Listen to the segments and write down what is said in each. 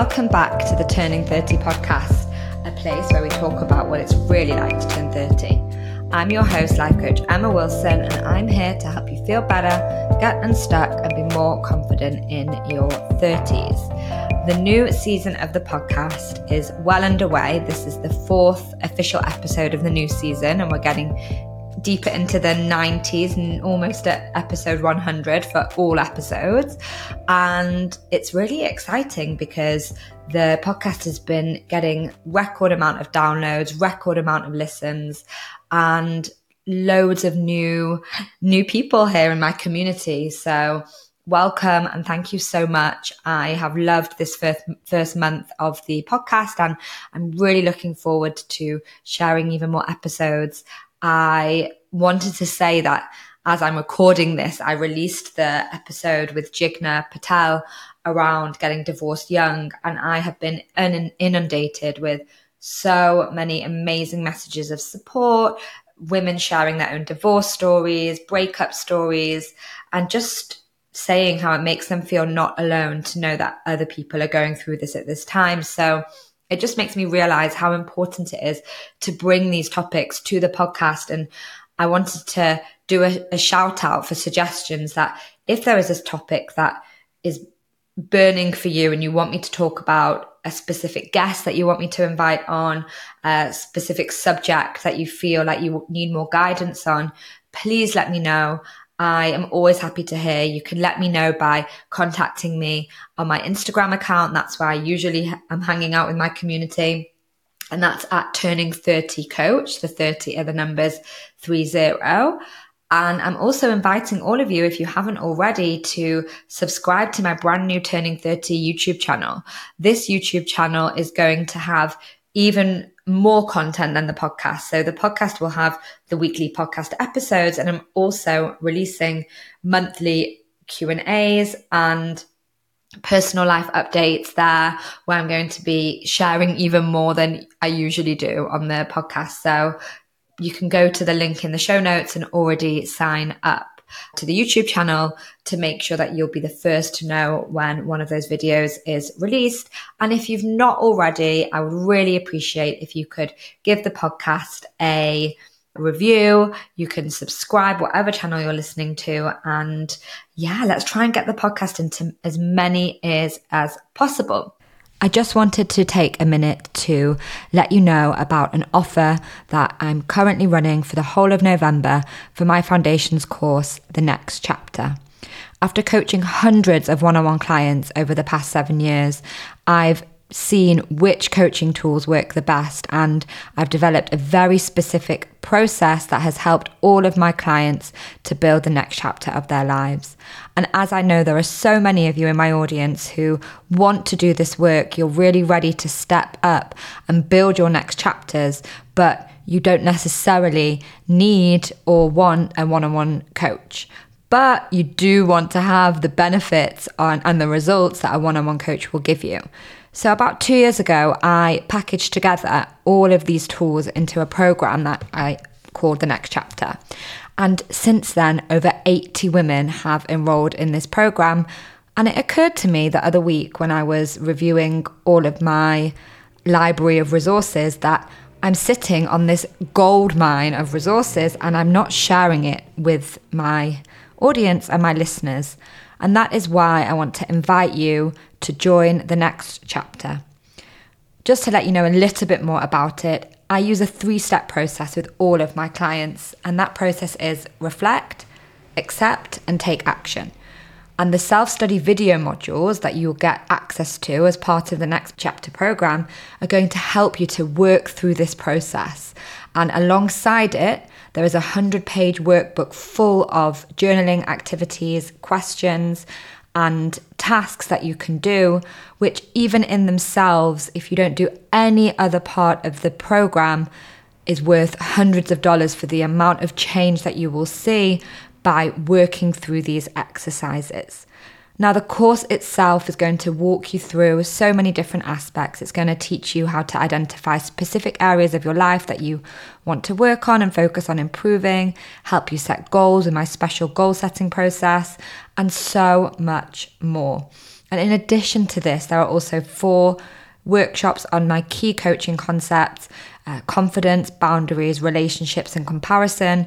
welcome back to the Turning 30 podcast, a place where we talk about what it's really like to turn 30. I'm your host, life coach Emma Wilson, and I'm here to help you feel better, get unstuck, and be more confident in your 30s. The new season of the podcast is well underway. This is the fourth official episode of the new season, and we're getting deeper into the 90s and almost at episode 100 for all episodes. And it's really exciting because the podcast has been getting record amount of downloads, record amount of listens, and loads of new new people here in my community. So welcome and thank you so much. I have loved this first first month of the podcast and I'm really looking forward to sharing even more episodes I wanted to say that as I'm recording this, I released the episode with Jigna Patel around getting divorced young, and I have been inundated with so many amazing messages of support, women sharing their own divorce stories, breakup stories, and just saying how it makes them feel not alone to know that other people are going through this at this time. So it just makes me realize how important it is to bring these topics to the podcast. And I wanted to do a, a shout out for suggestions that if there is this topic that is burning for you and you want me to talk about a specific guest that you want me to invite on, a specific subject that you feel like you need more guidance on, please let me know. I am always happy to hear. You can let me know by contacting me on my Instagram account. That's where I usually am hanging out with my community. And that's at turning 30 coach. The 30 are the numbers 30. And I'm also inviting all of you, if you haven't already, to subscribe to my brand new Turning 30 YouTube channel. This YouTube channel is going to have even more content than the podcast. So the podcast will have the weekly podcast episodes and I'm also releasing monthly Q and A's and personal life updates there where I'm going to be sharing even more than I usually do on the podcast. So you can go to the link in the show notes and already sign up to the YouTube channel to make sure that you'll be the first to know when one of those videos is released. And if you've not already, I would really appreciate if you could give the podcast a review. You can subscribe, whatever channel you're listening to. And yeah, let's try and get the podcast into as many ears as possible. I just wanted to take a minute to let you know about an offer that I'm currently running for the whole of November for my foundations course, The Next Chapter. After coaching hundreds of one on one clients over the past seven years, I've seen which coaching tools work the best, and I've developed a very specific process that has helped all of my clients to build the next chapter of their lives. And as I know there are so many of you in my audience who want to do this work, you're really ready to step up and build your next chapters, but you don't necessarily need or want a one on one coach but you do want to have the benefits on, and the results that a one on one coach will give you. So, about two years ago, I packaged together all of these tools into a program that I called The Next Chapter. And since then, over 80 women have enrolled in this program. And it occurred to me the other week when I was reviewing all of my library of resources that I'm sitting on this gold mine of resources and I'm not sharing it with my audience and my listeners. And that is why I want to invite you to join the next chapter. Just to let you know a little bit more about it, I use a three step process with all of my clients, and that process is reflect, accept, and take action. And the self study video modules that you'll get access to as part of the next chapter program are going to help you to work through this process. And alongside it, there is a 100 page workbook full of journaling activities, questions, and tasks that you can do, which, even in themselves, if you don't do any other part of the program, is worth hundreds of dollars for the amount of change that you will see by working through these exercises. Now, the course itself is going to walk you through so many different aspects. It's going to teach you how to identify specific areas of your life that you want to work on and focus on improving, help you set goals with my special goal setting process, and so much more. And in addition to this, there are also four workshops on my key coaching concepts uh, confidence, boundaries, relationships, and comparison,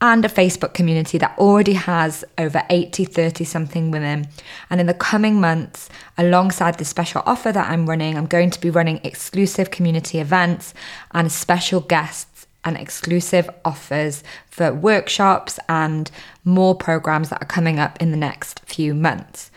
and a Facebook community that already has over 80, 30 something women. And in the coming months, alongside the special offer that I'm running, I'm going to be running exclusive community events and special guests and exclusive offers for workshops and more programs that are coming up in the next few months.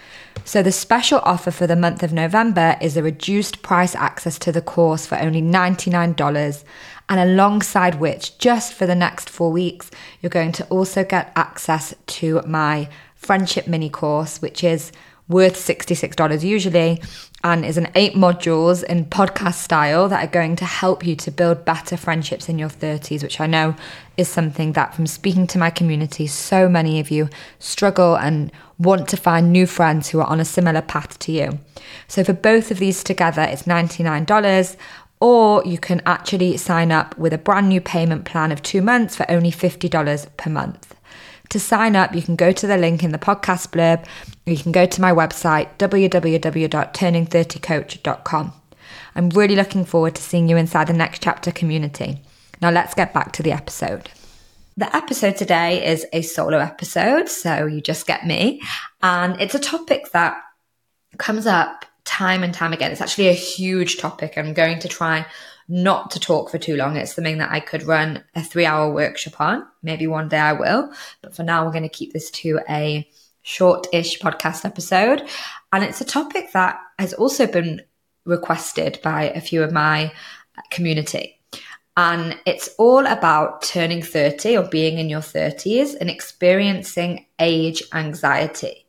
So, the special offer for the month of November is a reduced price access to the course for only $99 and alongside which, just for the next four weeks, you're going to also get access to my friendship mini course, which is worth $66 usually and is an eight modules in podcast style that are going to help you to build better friendships in your 30s, which I know is something that from speaking to my community, so many of you struggle and want to find new friends who are on a similar path to you. So for both of these together, it's $99 or you can actually sign up with a brand new payment plan of two months for only $50 per month. To sign up, you can go to the link in the podcast blurb, or you can go to my website, www.turning30coach.com. I'm really looking forward to seeing you inside the next chapter community. Now, let's get back to the episode. The episode today is a solo episode, so you just get me. And it's a topic that comes up time and time again. It's actually a huge topic. I'm going to try not to talk for too long. It's something that I could run a three hour workshop on. Maybe one day I will. But for now, we're going to keep this to a short ish podcast episode. And it's a topic that has also been requested by a few of my community. And it's all about turning 30 or being in your 30s and experiencing age anxiety.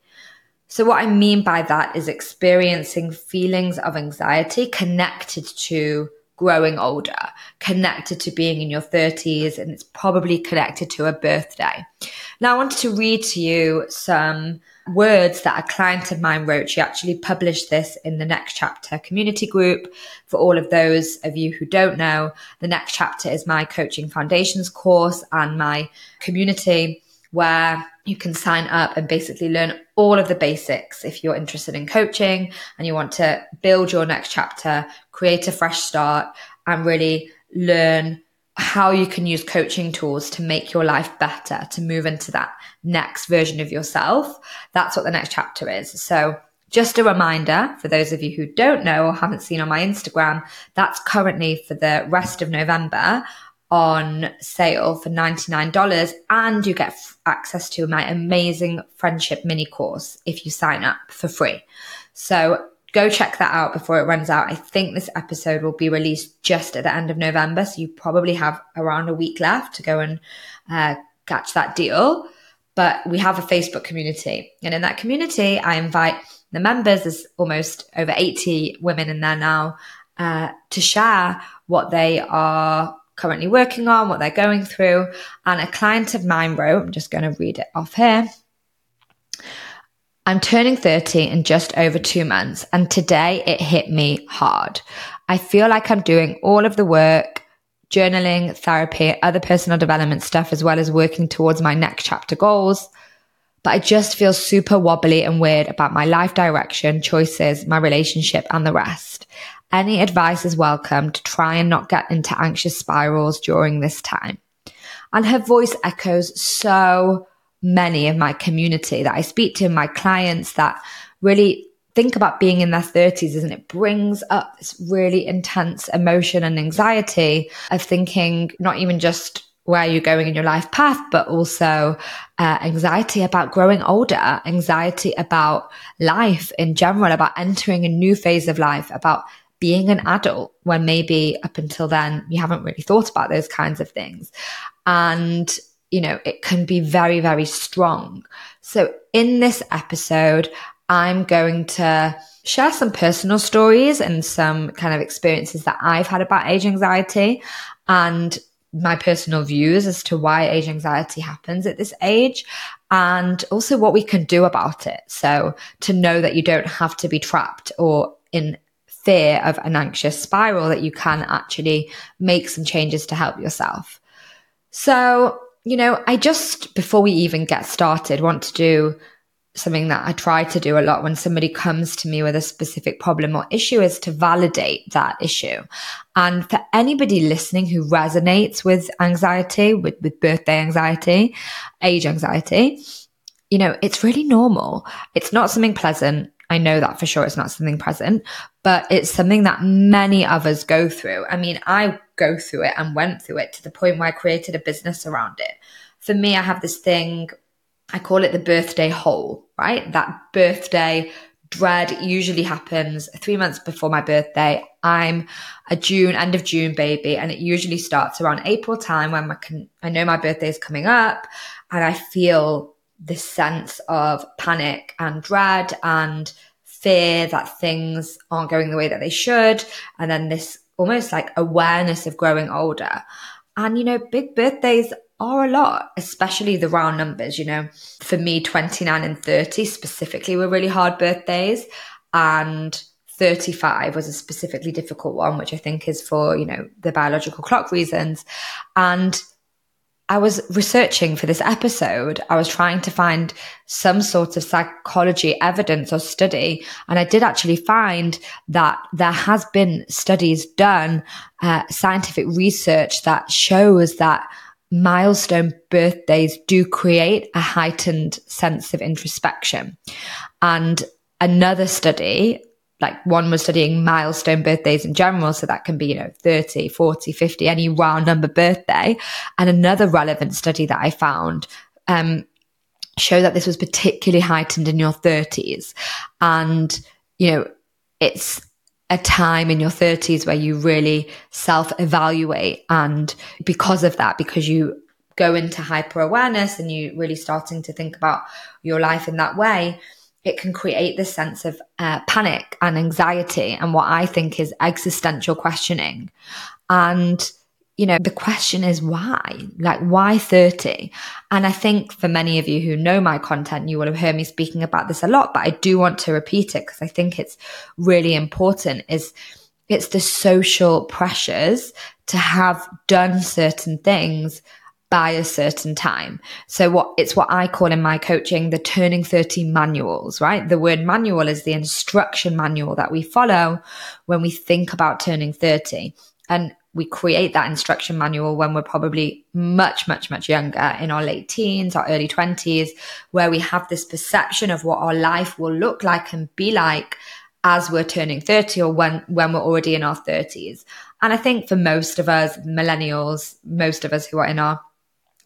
So, what I mean by that is experiencing feelings of anxiety connected to growing older, connected to being in your 30s, and it's probably connected to a birthday. Now, I wanted to read to you some words that a client of mine wrote. She actually published this in the Next Chapter community group. For all of those of you who don't know, the Next Chapter is my coaching foundations course and my community where you can sign up and basically learn all of the basics if you're interested in coaching and you want to build your next chapter, create a fresh start, and really learn how you can use coaching tools to make your life better, to move into that next version of yourself. That's what the next chapter is. So, just a reminder for those of you who don't know or haven't seen on my Instagram, that's currently for the rest of November on sale for $99 and you get f- access to my amazing friendship mini course if you sign up for free. So go check that out before it runs out. I think this episode will be released just at the end of November. So you probably have around a week left to go and uh, catch that deal. But we have a Facebook community. And in that community, I invite the members, there's almost over 80 women in there now, uh, to share what they are currently working on, what they're going through. And a client of mine wrote, I'm just going to read it off here. I'm turning 30 in just over two months, and today it hit me hard. I feel like I'm doing all of the work, journaling, therapy, other personal development stuff, as well as working towards my next chapter goals. But I just feel super wobbly and weird about my life direction, choices, my relationship, and the rest. Any advice is welcome to try and not get into anxious spirals during this time. And her voice echoes so many of my community that I speak to, my clients that really think about being in their 30s and it brings up this really intense emotion and anxiety of thinking not even just where you're going in your life path, but also uh, anxiety about growing older, anxiety about life in general, about entering a new phase of life, about being an adult when maybe up until then you haven't really thought about those kinds of things. And, you know, it can be very, very strong. So in this episode, I'm going to share some personal stories and some kind of experiences that I've had about age anxiety and my personal views as to why age anxiety happens at this age and also what we can do about it. So to know that you don't have to be trapped or in fear of an anxious spiral that you can actually make some changes to help yourself. So, you know, I just, before we even get started, want to do something that I try to do a lot when somebody comes to me with a specific problem or issue is to validate that issue. And for anybody listening who resonates with anxiety, with, with birthday anxiety, age anxiety, you know, it's really normal. It's not something pleasant. I know that for sure. It's not something present, but it's something that many others go through. I mean, I go through it and went through it to the point where I created a business around it. For me, I have this thing I call it the birthday hole, right? That birthday dread usually happens three months before my birthday. I'm a June, end of June baby, and it usually starts around April time when my I know my birthday is coming up, and I feel this sense of panic and dread and fear that things aren't going the way that they should, and then this almost like awareness of growing older. And you know, big birthdays are a lot, especially the round numbers. You know, for me, 29 and 30 specifically were really hard birthdays. And 35 was a specifically difficult one, which I think is for, you know, the biological clock reasons. And I was researching for this episode. I was trying to find some sort of psychology evidence or study. And I did actually find that there has been studies done, uh, scientific research that shows that milestone birthdays do create a heightened sense of introspection. And another study, like one was studying milestone birthdays in general. So that can be, you know, 30, 40, 50, any round number birthday. And another relevant study that I found, um, show that this was particularly heightened in your 30s. And, you know, it's a time in your 30s where you really self evaluate. And because of that, because you go into hyper awareness and you really starting to think about your life in that way, it can create this sense of uh, panic and anxiety and what I think is existential questioning. And you know, the question is why? Like, why 30? And I think for many of you who know my content, you will have heard me speaking about this a lot, but I do want to repeat it because I think it's really important is it's the social pressures to have done certain things by a certain time. So what it's what I call in my coaching the turning 30 manuals, right? The word manual is the instruction manual that we follow when we think about turning 30. And we create that instruction manual when we're probably much, much, much younger in our late teens, our early 20s, where we have this perception of what our life will look like and be like as we're turning 30 or when, when we're already in our 30s. And I think for most of us, millennials, most of us who are in our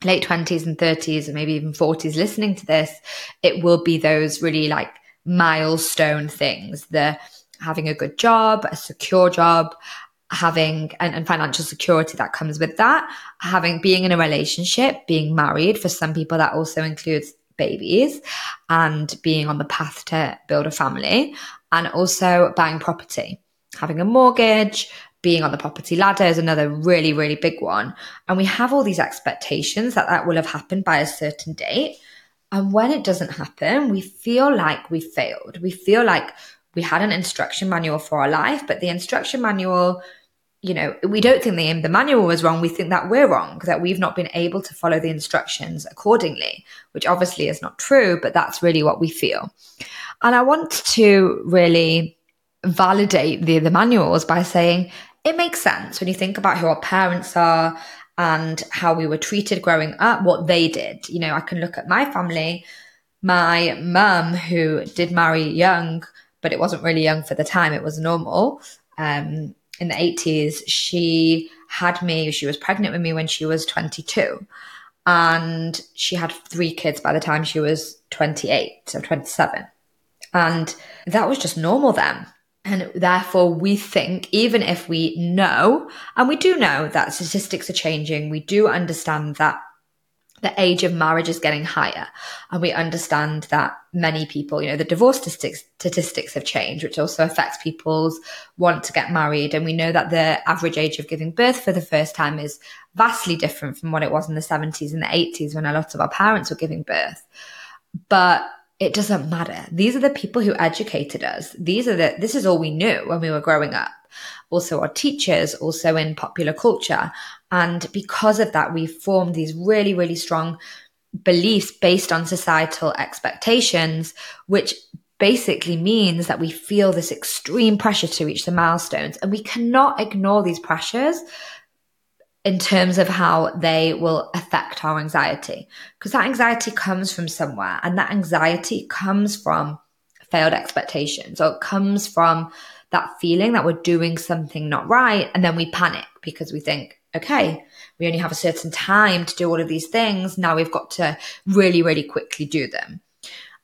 late 20s and 30s, and maybe even 40s listening to this, it will be those really like milestone things. The having a good job, a secure job, having and, and, financial security that comes with that having being in a relationship being married for some people that also includes babies and being on the path to build a family and also buying property. Having a mortgage being on the property ladder is another really really big one and we have all these expectations that that will have happened by a certain date and when it doesn't happen we feel like we failed we feel like we had an instruction manual for our life, but the instruction manual, you know, we don't think the, the manual was wrong. We think that we're wrong, that we've not been able to follow the instructions accordingly, which obviously is not true, but that's really what we feel. And I want to really validate the, the manuals by saying it makes sense when you think about who our parents are and how we were treated growing up, what they did. You know, I can look at my family, my mum, who did marry young, but it wasn't really young for the time. It was normal. Um, in the 80s, she had me, she was pregnant with me when she was 22. And she had three kids by the time she was 28, so 27. And that was just normal then. And therefore, we think, even if we know, and we do know that statistics are changing, we do understand that the age of marriage is getting higher. And we understand that many people, you know, the divorce statistics, statistics have changed, which also affects people's want to get married. And we know that the average age of giving birth for the first time is vastly different from what it was in the 70s and the 80s when a lot of our parents were giving birth. But it doesn't matter. These are the people who educated us. These are the, this is all we knew when we were growing up also our teachers, also in popular culture. And because of that, we've formed these really, really strong beliefs based on societal expectations, which basically means that we feel this extreme pressure to reach the milestones and we cannot ignore these pressures in terms of how they will affect our anxiety because that anxiety comes from somewhere and that anxiety comes from failed expectations or it comes from that feeling that we're doing something not right and then we panic because we think okay we only have a certain time to do all of these things now we've got to really really quickly do them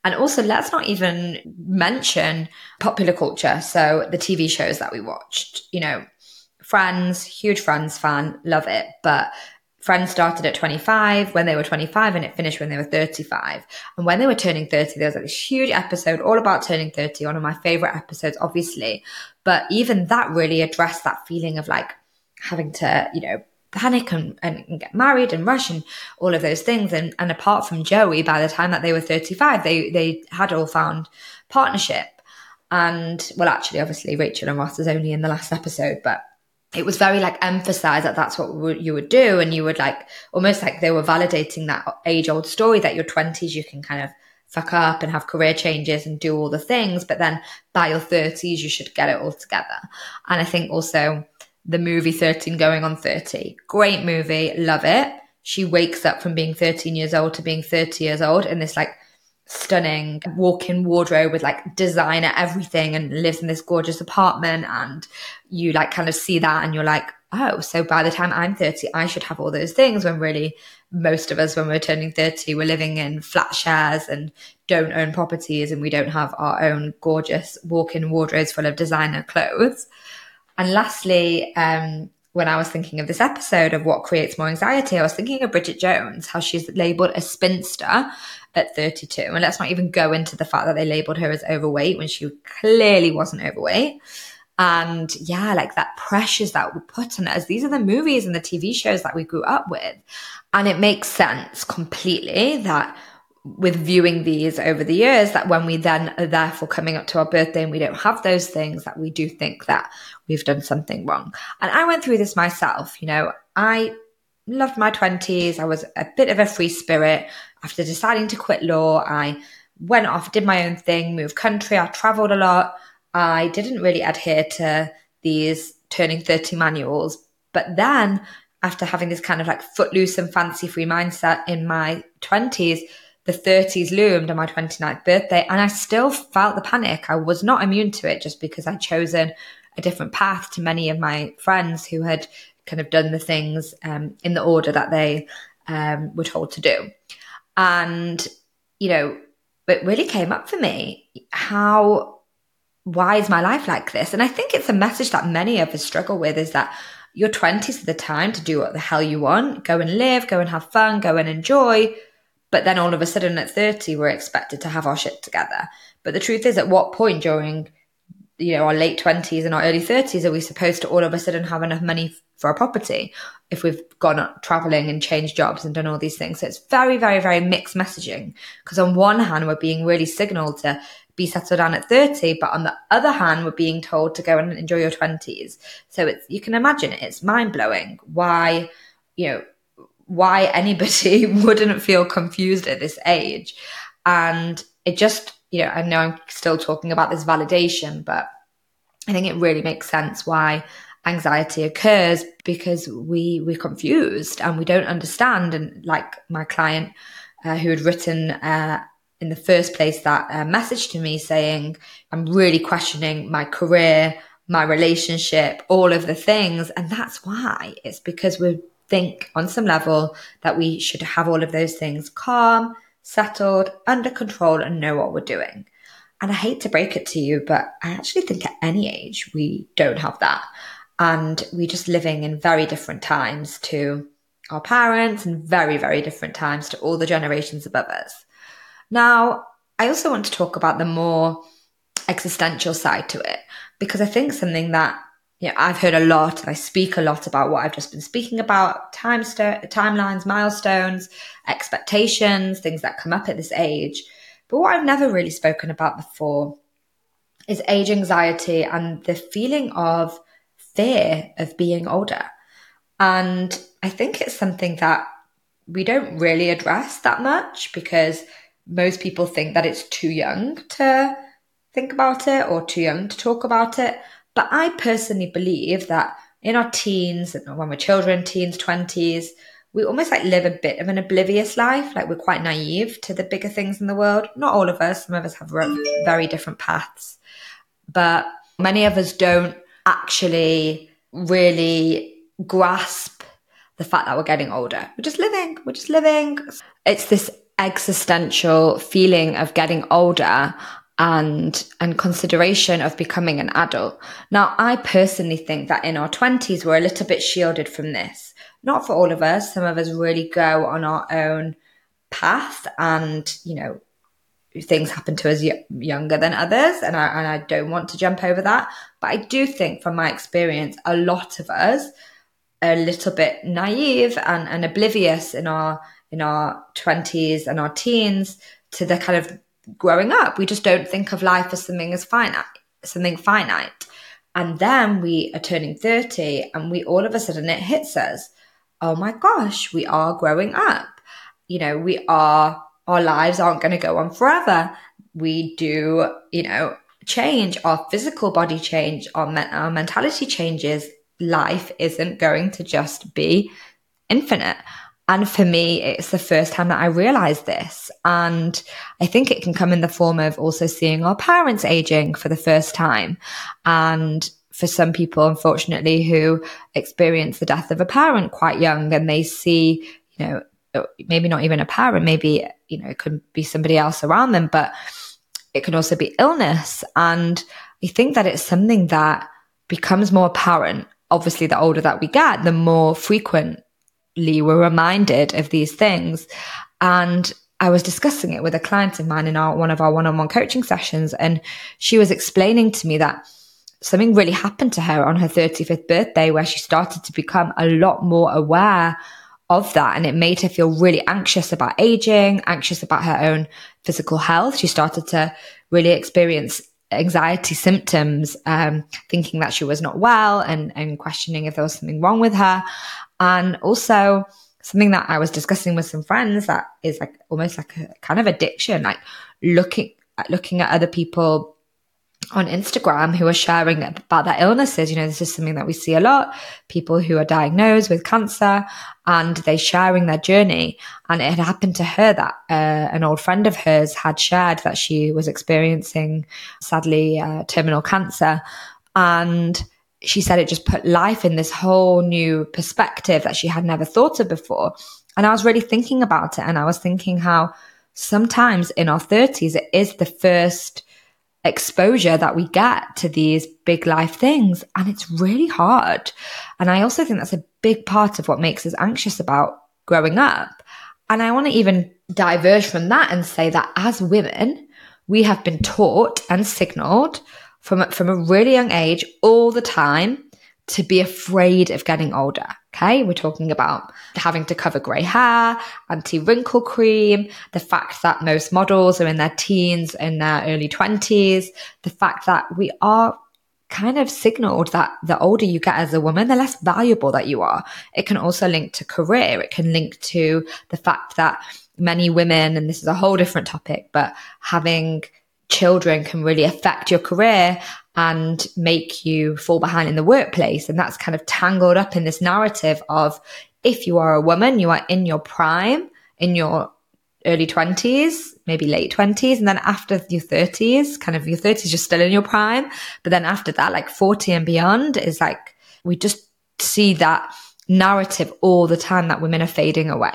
and also, let's not even mention popular culture. So, the TV shows that we watched, you know, Friends, huge Friends fan, love it. But Friends started at 25 when they were 25 and it finished when they were 35. And when they were turning 30, there was like this huge episode all about turning 30, one of my favorite episodes, obviously. But even that really addressed that feeling of like having to, you know, panic and, and, get married and rush and all of those things. And, and apart from Joey, by the time that they were 35, they, they had all found partnership. And well, actually, obviously, Rachel and Ross is only in the last episode, but it was very like emphasized that that's what you would do. And you would like almost like they were validating that age old story that your 20s, you can kind of fuck up and have career changes and do all the things. But then by your 30s, you should get it all together. And I think also, the movie 13 going on 30. Great movie, love it. She wakes up from being 13 years old to being 30 years old in this like stunning walk-in wardrobe with like designer everything and lives in this gorgeous apartment and you like kind of see that and you're like oh so by the time i'm 30 i should have all those things when really most of us when we're turning 30 we're living in flat shares and don't own properties and we don't have our own gorgeous walk-in wardrobes full of designer clothes. And lastly, um, when I was thinking of this episode of what creates more anxiety, I was thinking of Bridget Jones, how she's labeled a spinster at 32. And let's not even go into the fact that they labeled her as overweight when she clearly wasn't overweight. And yeah, like that pressures that we put on us. These are the movies and the TV shows that we grew up with. And it makes sense completely that with viewing these over the years that when we then are therefore coming up to our birthday and we don't have those things that we do think that we've done something wrong. And I went through this myself, you know, I loved my 20s. I was a bit of a free spirit. After deciding to quit law, I went off, did my own thing, moved country, I traveled a lot. I didn't really adhere to these turning 30 manuals. But then after having this kind of like footloose and fancy free mindset in my 20s, the 30s loomed on my 29th birthday and I still felt the panic. I was not immune to it just because I'd chosen a different path to many of my friends who had kind of done the things um, in the order that they um, were told to do. And, you know, it really came up for me how, why is my life like this? And I think it's a message that many of us struggle with is that your 20s are the time to do what the hell you want, go and live, go and have fun, go and enjoy but then all of a sudden at 30, we're expected to have our shit together. But the truth is, at what point during you know our late 20s and our early 30s are we supposed to all of a sudden have enough money for a property? If we've gone traveling and changed jobs and done all these things. So it's very very very mixed messaging. Because on one hand we're being really signaled to be settled down at 30 but on the other hand we're being told to go and enjoy your 20s so it's you can imagine it's mind-blowing why you know why anybody wouldn't feel confused at this age. And it just, you know, I know I'm still talking about this validation, but I think it really makes sense why anxiety occurs because we we're confused and we don't understand. And like my client uh, who had written uh, in the first place that uh, message to me saying, "I'm really questioning my career." my relationship, all of the things. And that's why it's because we're think on some level that we should have all of those things calm, settled, under control, and know what we're doing. And I hate to break it to you, but I actually think at any age we don't have that. And we're just living in very different times to our parents and very, very different times to all the generations above us. Now, I also want to talk about the more existential side to it because I think something that yeah, I've heard a lot. I speak a lot about what I've just been speaking about time st- timelines, milestones, expectations, things that come up at this age. But what I've never really spoken about before is age anxiety and the feeling of fear of being older. And I think it's something that we don't really address that much because most people think that it's too young to think about it or too young to talk about it. But I personally believe that in our teens, when we're children, teens, 20s, we almost like live a bit of an oblivious life. Like we're quite naive to the bigger things in the world. Not all of us, some of us have very different paths, but many of us don't actually really grasp the fact that we're getting older. We're just living, we're just living. It's this existential feeling of getting older and and consideration of becoming an adult. Now, I personally think that in our 20s we're a little bit shielded from this. Not for all of us. Some of us really go on our own path and, you know, things happen to us y- younger than others and I, and I don't want to jump over that but i do think from my experience a lot of us are a little bit naive and, and oblivious in our in our 20s and our teens to the kind of growing up we just don't think of life as something as finite something finite and then we are turning 30 and we all of a sudden it hits us oh my gosh we are growing up you know we are our lives aren't going to go on forever. We do, you know, change, our physical body change, our, me- our mentality changes. Life isn't going to just be infinite. And for me, it's the first time that I realized this. And I think it can come in the form of also seeing our parents aging for the first time. And for some people, unfortunately, who experience the death of a parent quite young and they see, you know, uh, maybe not even a parent, maybe, you know, it could be somebody else around them, but it can also be illness. And I think that it's something that becomes more apparent. Obviously, the older that we get, the more frequently we're reminded of these things. And I was discussing it with a client of mine in our, one of our one-on-one coaching sessions. And she was explaining to me that something really happened to her on her 35th birthday where she started to become a lot more aware of that. And it made her feel really anxious about aging, anxious about her own physical health. She started to really experience anxiety symptoms, um, thinking that she was not well and, and questioning if there was something wrong with her. And also something that I was discussing with some friends that is like almost like a kind of addiction, like looking at looking at other people on Instagram who are sharing about their illnesses. You know, this is something that we see a lot. People who are diagnosed with cancer and they sharing their journey. And it had happened to her that uh, an old friend of hers had shared that she was experiencing, sadly, uh, terminal cancer. And she said it just put life in this whole new perspective that she had never thought of before. And I was really thinking about it. And I was thinking how sometimes in our 30s, it is the first exposure that we get to these big life things. And it's really hard. And I also think that's a big part of what makes us anxious about growing up. And I want to even diverge from that and say that as women, we have been taught and signaled from, from a really young age all the time to be afraid of getting older. Okay. We're talking about having to cover grey hair, anti wrinkle cream, the fact that most models are in their teens, in their early 20s, the fact that we are kind of signaled that the older you get as a woman, the less valuable that you are. It can also link to career. It can link to the fact that many women, and this is a whole different topic, but having children can really affect your career and make you fall behind in the workplace. And that's kind of tangled up in this narrative of if you are a woman, you are in your prime, in your early 20s, maybe late 20s. And then after your 30s, kind of your 30s, you're still in your prime. But then after that, like 40 and beyond is like, we just see that narrative all the time that women are fading away.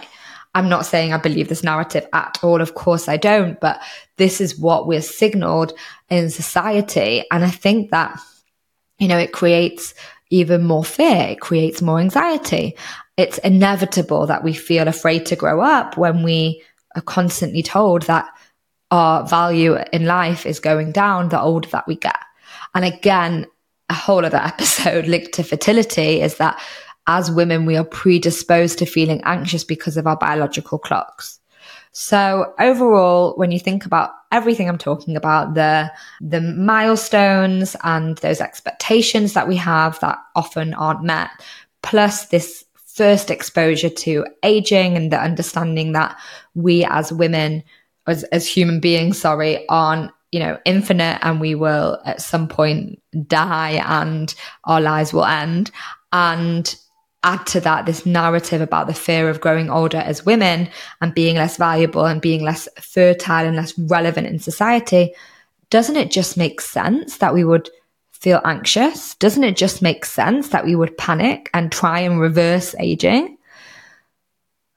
I'm not saying I believe this narrative at all. Of course I don't, but this is what we're signaled in society. And I think that, you know, it creates even more fear. It creates more anxiety. It's inevitable that we feel afraid to grow up when we are constantly told that our value in life is going down the older that we get. And again, a whole other episode linked to fertility is that as women, we are predisposed to feeling anxious because of our biological clocks. So overall, when you think about everything I'm talking about, the, the milestones and those expectations that we have that often aren't met, plus this first exposure to aging and the understanding that we as women, as, as human beings, sorry, aren't you know, infinite and we will at some point die and our lives will end. And add to that this narrative about the fear of growing older as women and being less valuable and being less fertile and less relevant in society, doesn't it just make sense that we would feel anxious? Doesn't it just make sense that we would panic and try and reverse aging?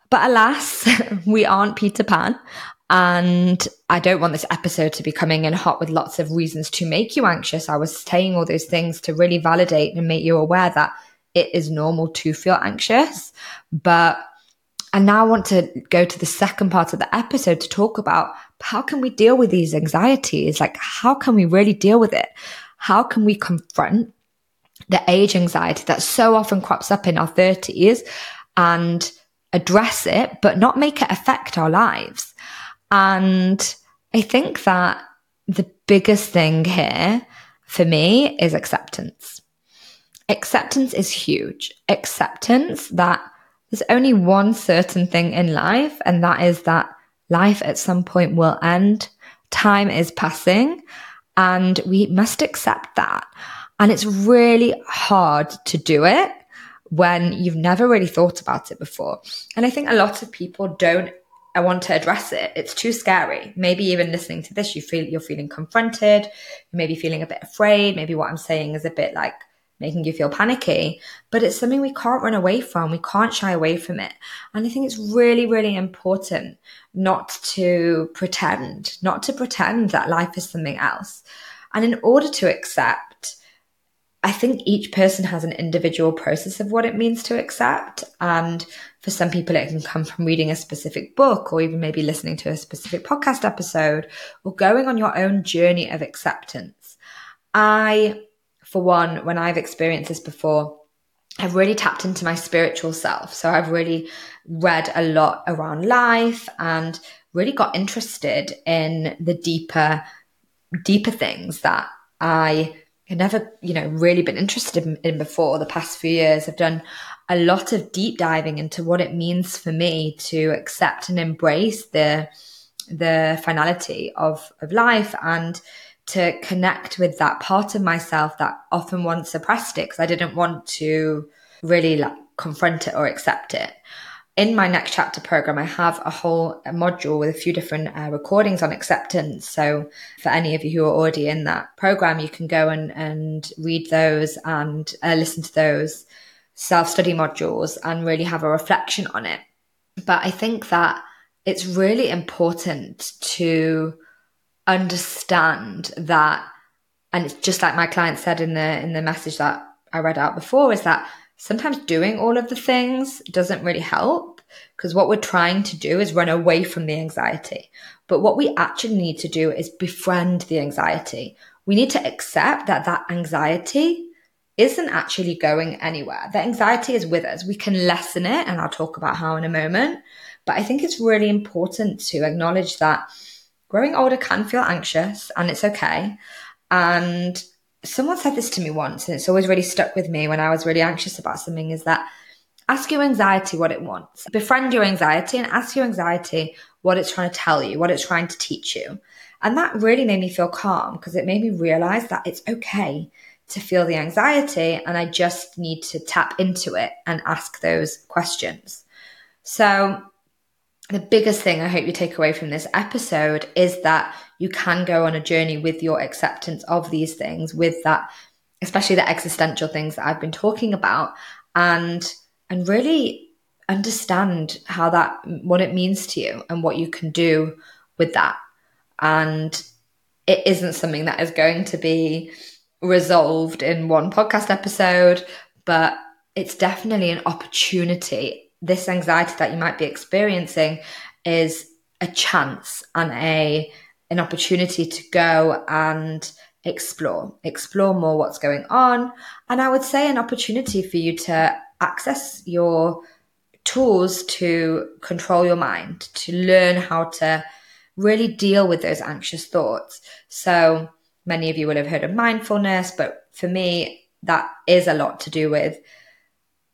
But alas, we aren't Peter Pan. And I don't want this episode to be coming in hot with lots of reasons to make you anxious. I was saying all those things to really validate and make you aware that it is normal to feel anxious. But I now want to go to the second part of the episode to talk about how can we deal with these anxieties? Like, how can we really deal with it? How can we confront the age anxiety that so often crops up in our 30s and address it, but not make it affect our lives? And I think that the biggest thing here for me is acceptance. Acceptance is huge. Acceptance that there's only one certain thing in life, and that is that life at some point will end. Time is passing, and we must accept that. And it's really hard to do it when you've never really thought about it before. And I think a lot of people don't I want to address it. It's too scary. Maybe even listening to this, you feel you're feeling confronted, you may be feeling a bit afraid. Maybe what I'm saying is a bit like making you feel panicky, but it's something we can't run away from. We can't shy away from it. And I think it's really, really important not to pretend, not to pretend that life is something else. And in order to accept, I think each person has an individual process of what it means to accept. And for some people, it can come from reading a specific book or even maybe listening to a specific podcast episode or going on your own journey of acceptance. I, for one, when I've experienced this before, I've really tapped into my spiritual self. So I've really read a lot around life and really got interested in the deeper, deeper things that I had never, you know, really been interested in, before the past few years. I've done a lot of deep diving into what it means for me to accept and embrace the the finality of of life and to connect with that part of myself that often once suppressed it because I didn't want to really like confront it or accept it. In my next chapter program, I have a whole module with a few different uh, recordings on acceptance. So, for any of you who are already in that program, you can go and, and read those and uh, listen to those self study modules and really have a reflection on it. But I think that it's really important to understand that, and it's just like my client said in the in the message that I read out before, is that sometimes doing all of the things doesn't really help because what we're trying to do is run away from the anxiety. But what we actually need to do is befriend the anxiety. We need to accept that that anxiety isn't actually going anywhere. The anxiety is with us. We can lessen it, and I'll talk about how in a moment. But I think it's really important to acknowledge that growing older can feel anxious and it's okay. And someone said this to me once, and it's always really stuck with me when I was really anxious about something is that ask your anxiety what it wants. Befriend your anxiety and ask your anxiety what it's trying to tell you, what it's trying to teach you. And that really made me feel calm because it made me realize that it's okay to feel the anxiety and I just need to tap into it and ask those questions. So, the biggest thing I hope you take away from this episode is that you can go on a journey with your acceptance of these things, with that, especially the existential things that I've been talking about, and and really understand how that what it means to you and what you can do with that. And it isn't something that is going to be resolved in one podcast episode, but it's definitely an opportunity. This anxiety that you might be experiencing is a chance and a an opportunity to go and explore, explore more what's going on. And I would say an opportunity for you to access your tools to control your mind, to learn how to really deal with those anxious thoughts. So Many of you will have heard of mindfulness, but for me, that is a lot to do with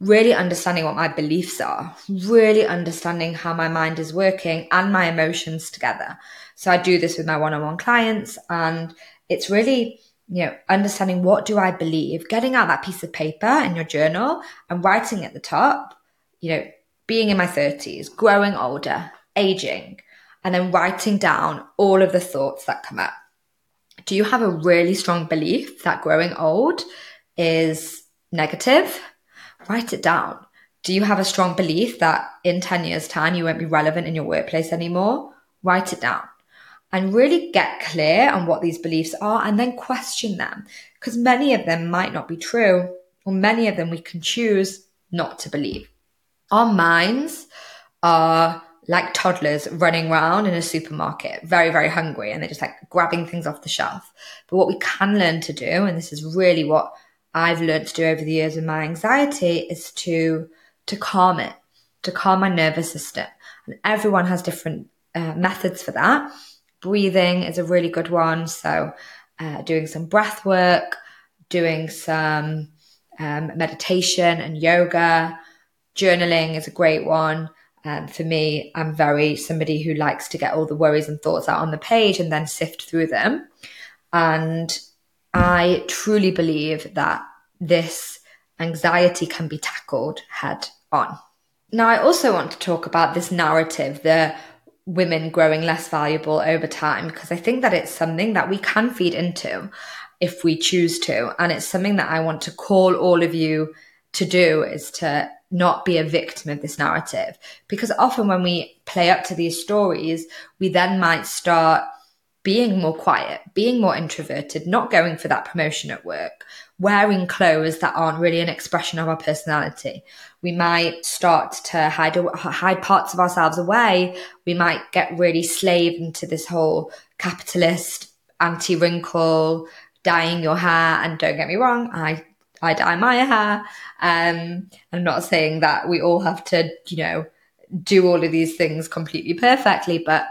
really understanding what my beliefs are, really understanding how my mind is working and my emotions together. So I do this with my one-on-one clients and it's really you know, understanding what do I believe, getting out that piece of paper in your journal and writing at the top, you know, being in my 30s, growing older, aging, and then writing down all of the thoughts that come up. Do you have a really strong belief that growing old is negative? Write it down. Do you have a strong belief that in 10 years' time you won't be relevant in your workplace anymore? Write it down and really get clear on what these beliefs are and then question them because many of them might not be true or many of them we can choose not to believe. Our minds are like toddlers running around in a supermarket, very, very hungry, and they're just like grabbing things off the shelf. But what we can learn to do, and this is really what I've learned to do over the years with my anxiety, is to to calm it, to calm my nervous system. And everyone has different uh, methods for that. Breathing is a really good one. So, uh, doing some breath work, doing some um, meditation and yoga, journaling is a great one. Um, for me, I'm very somebody who likes to get all the worries and thoughts out on the page and then sift through them. And I truly believe that this anxiety can be tackled head on. Now, I also want to talk about this narrative, the women growing less valuable over time, because I think that it's something that we can feed into if we choose to. And it's something that I want to call all of you to do is to not be a victim of this narrative. Because often when we play up to these stories, we then might start being more quiet, being more introverted, not going for that promotion at work, wearing clothes that aren't really an expression of our personality. We might start to hide, hide parts of ourselves away. We might get really slaved into this whole capitalist anti wrinkle, dyeing your hair. And don't get me wrong, I I dye my hair. Um, I'm not saying that we all have to, you know, do all of these things completely perfectly, but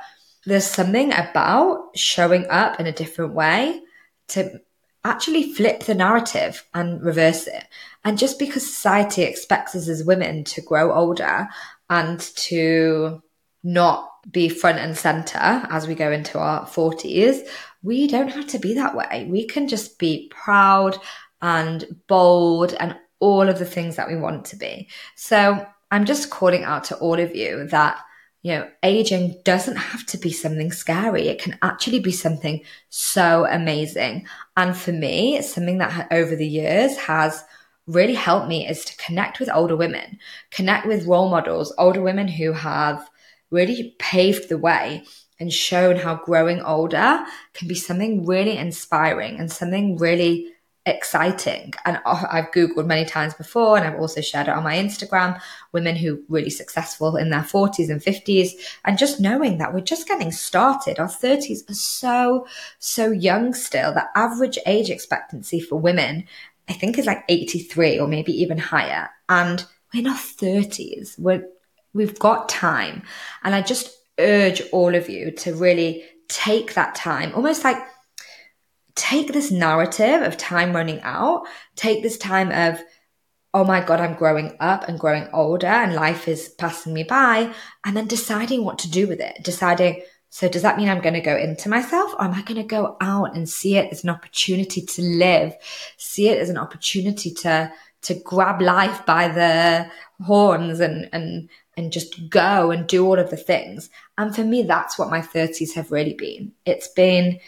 there's something about showing up in a different way to actually flip the narrative and reverse it. And just because society expects us as women to grow older and to not be front and center as we go into our 40s, we don't have to be that way. We can just be proud and bold and all of the things that we want to be. So I'm just calling out to all of you that, you know, aging doesn't have to be something scary. It can actually be something so amazing. And for me, something that over the years has really helped me is to connect with older women, connect with role models, older women who have really paved the way and shown how growing older can be something really inspiring and something really exciting. And I've Googled many times before, and I've also shared it on my Instagram women who really successful in their 40s and 50s. And just knowing that we're just getting started. Our 30s are so, so young still. The average age expectancy for women, I think, is like 83 or maybe even higher. And we're in our 30s. We're, we've got time. And I just urge all of you to really take that time, almost like take this narrative of time running out, take this time of, oh my God, I'm growing up and growing older and life is passing me by, and then deciding what to do with it, deciding, so does that mean I'm going to go into myself or am I going to go out and see it as an opportunity to live, see it as an opportunity to, to grab life by the horns and, and, and just go and do all of the things. And for me, that's what my 30s have really been. It's been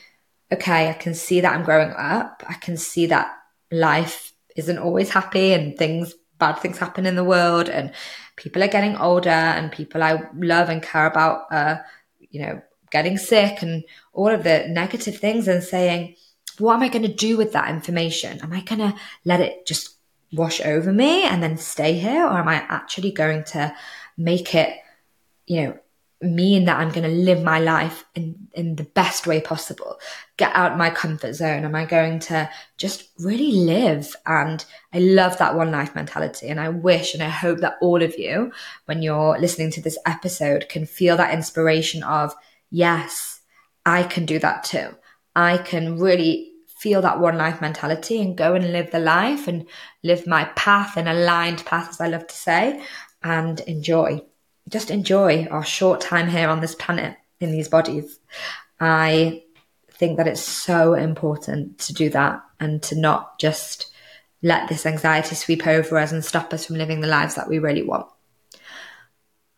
okay, I can see that I'm growing up. I can see that life isn't always happy and things, bad things happen in the world and people are getting older and people I love and care about are, you know, getting sick and all of the negative things and saying, what am I going to do with that information? Am I going to let it just wash over me and then stay here? Or am I actually going to make it, you know, mean that I'm going to live my life in, in the best way possible, get out my comfort zone? Am I going to just really live? And I love that one life mentality. And I wish and I hope that all of you, when you're listening to this episode, can feel that inspiration of, yes, I can do that too. I can really feel that one life mentality and go and live the life and live my path, an aligned path, as I love to say, and enjoy. Just enjoy our short time here on this planet in these bodies. I think that it's so important to do that and to not just let this anxiety sweep over us and stop us from living the lives that we really want.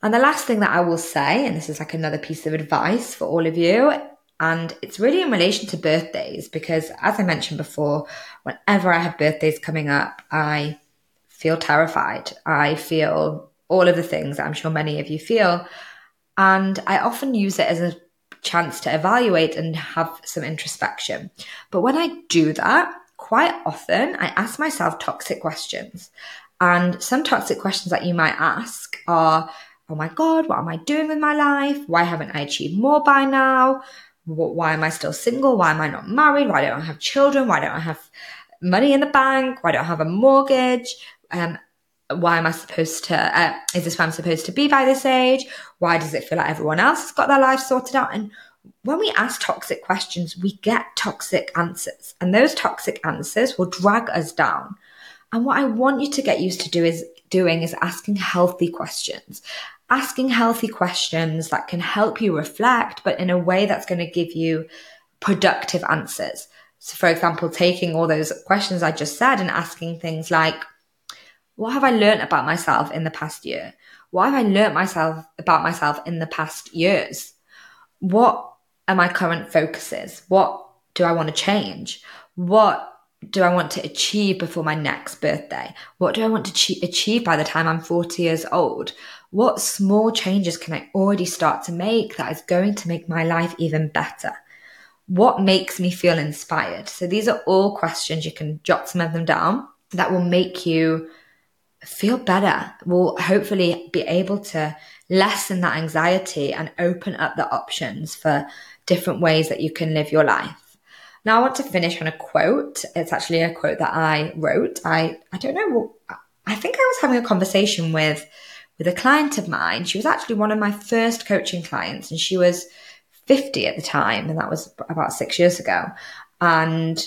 And the last thing that I will say, and this is like another piece of advice for all of you, and it's really in relation to birthdays because, as I mentioned before, whenever I have birthdays coming up, I feel terrified. I feel all of the things that I'm sure many of you feel. And I often use it as a chance to evaluate and have some introspection. But when I do that, quite often I ask myself toxic questions. And some toxic questions that you might ask are, oh my God, what am I doing with my life? Why haven't I achieved more by now? Why am I still single? Why am I not married? Why don't I have children? Why don't I have money in the bank? Why don't I have a mortgage? Um, why am I supposed to, uh, is this where I'm supposed to be by this age? Why does it feel like everyone else has got their life sorted out? And when we ask toxic questions, we get toxic answers, and those toxic answers will drag us down. And what I want you to get used to do is doing is asking healthy questions. Asking healthy questions that can help you reflect, but in a way that's going to give you productive answers. So, for example, taking all those questions I just said and asking things like, what have I learned about myself in the past year? What have I learned myself about myself in the past years? What are my current focuses? What do I want to change? What do I want to achieve before my next birthday? What do I want to achieve by the time I'm 40 years old? What small changes can I already start to make that is going to make my life even better? What makes me feel inspired? So these are all questions. You can jot some of them down that will make you feel better, will hopefully be able to lessen that anxiety and open up the options for different ways that you can live your life. Now, I want to finish on a quote. It's actually a quote that I wrote. I, I don't know. I think I was having a conversation with, with a client of mine. She was actually one of my first coaching clients and she was 50 at the time. And that was about six years ago. And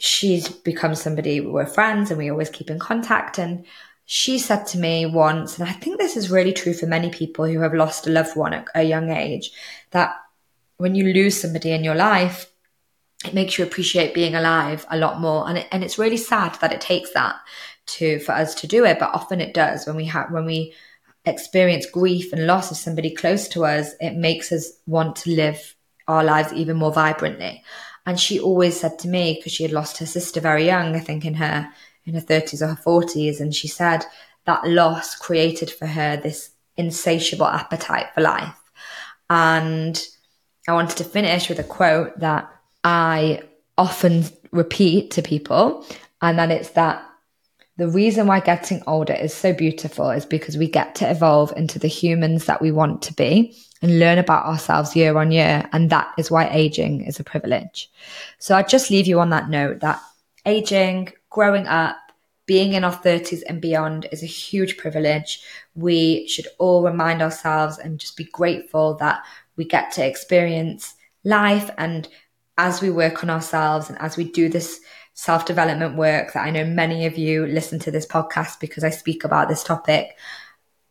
she's become somebody we're friends and we always keep in contact. And she said to me once, and I think this is really true for many people who have lost a loved one at a young age, that when you lose somebody in your life, it makes you appreciate being alive a lot more. And it, and it's really sad that it takes that to for us to do it, but often it does when we have when we experience grief and loss of somebody close to us, it makes us want to live our lives even more vibrantly. And she always said to me, because she had lost her sister very young, I think in her in her 30s or her 40s, and she said that loss created for her this insatiable appetite for life. And I wanted to finish with a quote that I often repeat to people, and that it's that the reason why getting older is so beautiful is because we get to evolve into the humans that we want to be and learn about ourselves year on year. And that is why aging is a privilege. So I just leave you on that note that aging, growing up, being in our 30s and beyond is a huge privilege. We should all remind ourselves and just be grateful that we get to experience life. And as we work on ourselves and as we do this self development work that I know many of you listen to this podcast because I speak about this topic,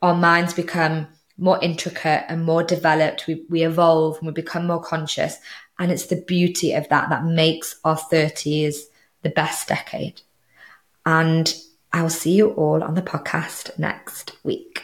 our minds become more intricate and more developed. We, we evolve and we become more conscious. And it's the beauty of that that makes our 30s the best decade. And I will see you all on the podcast next week.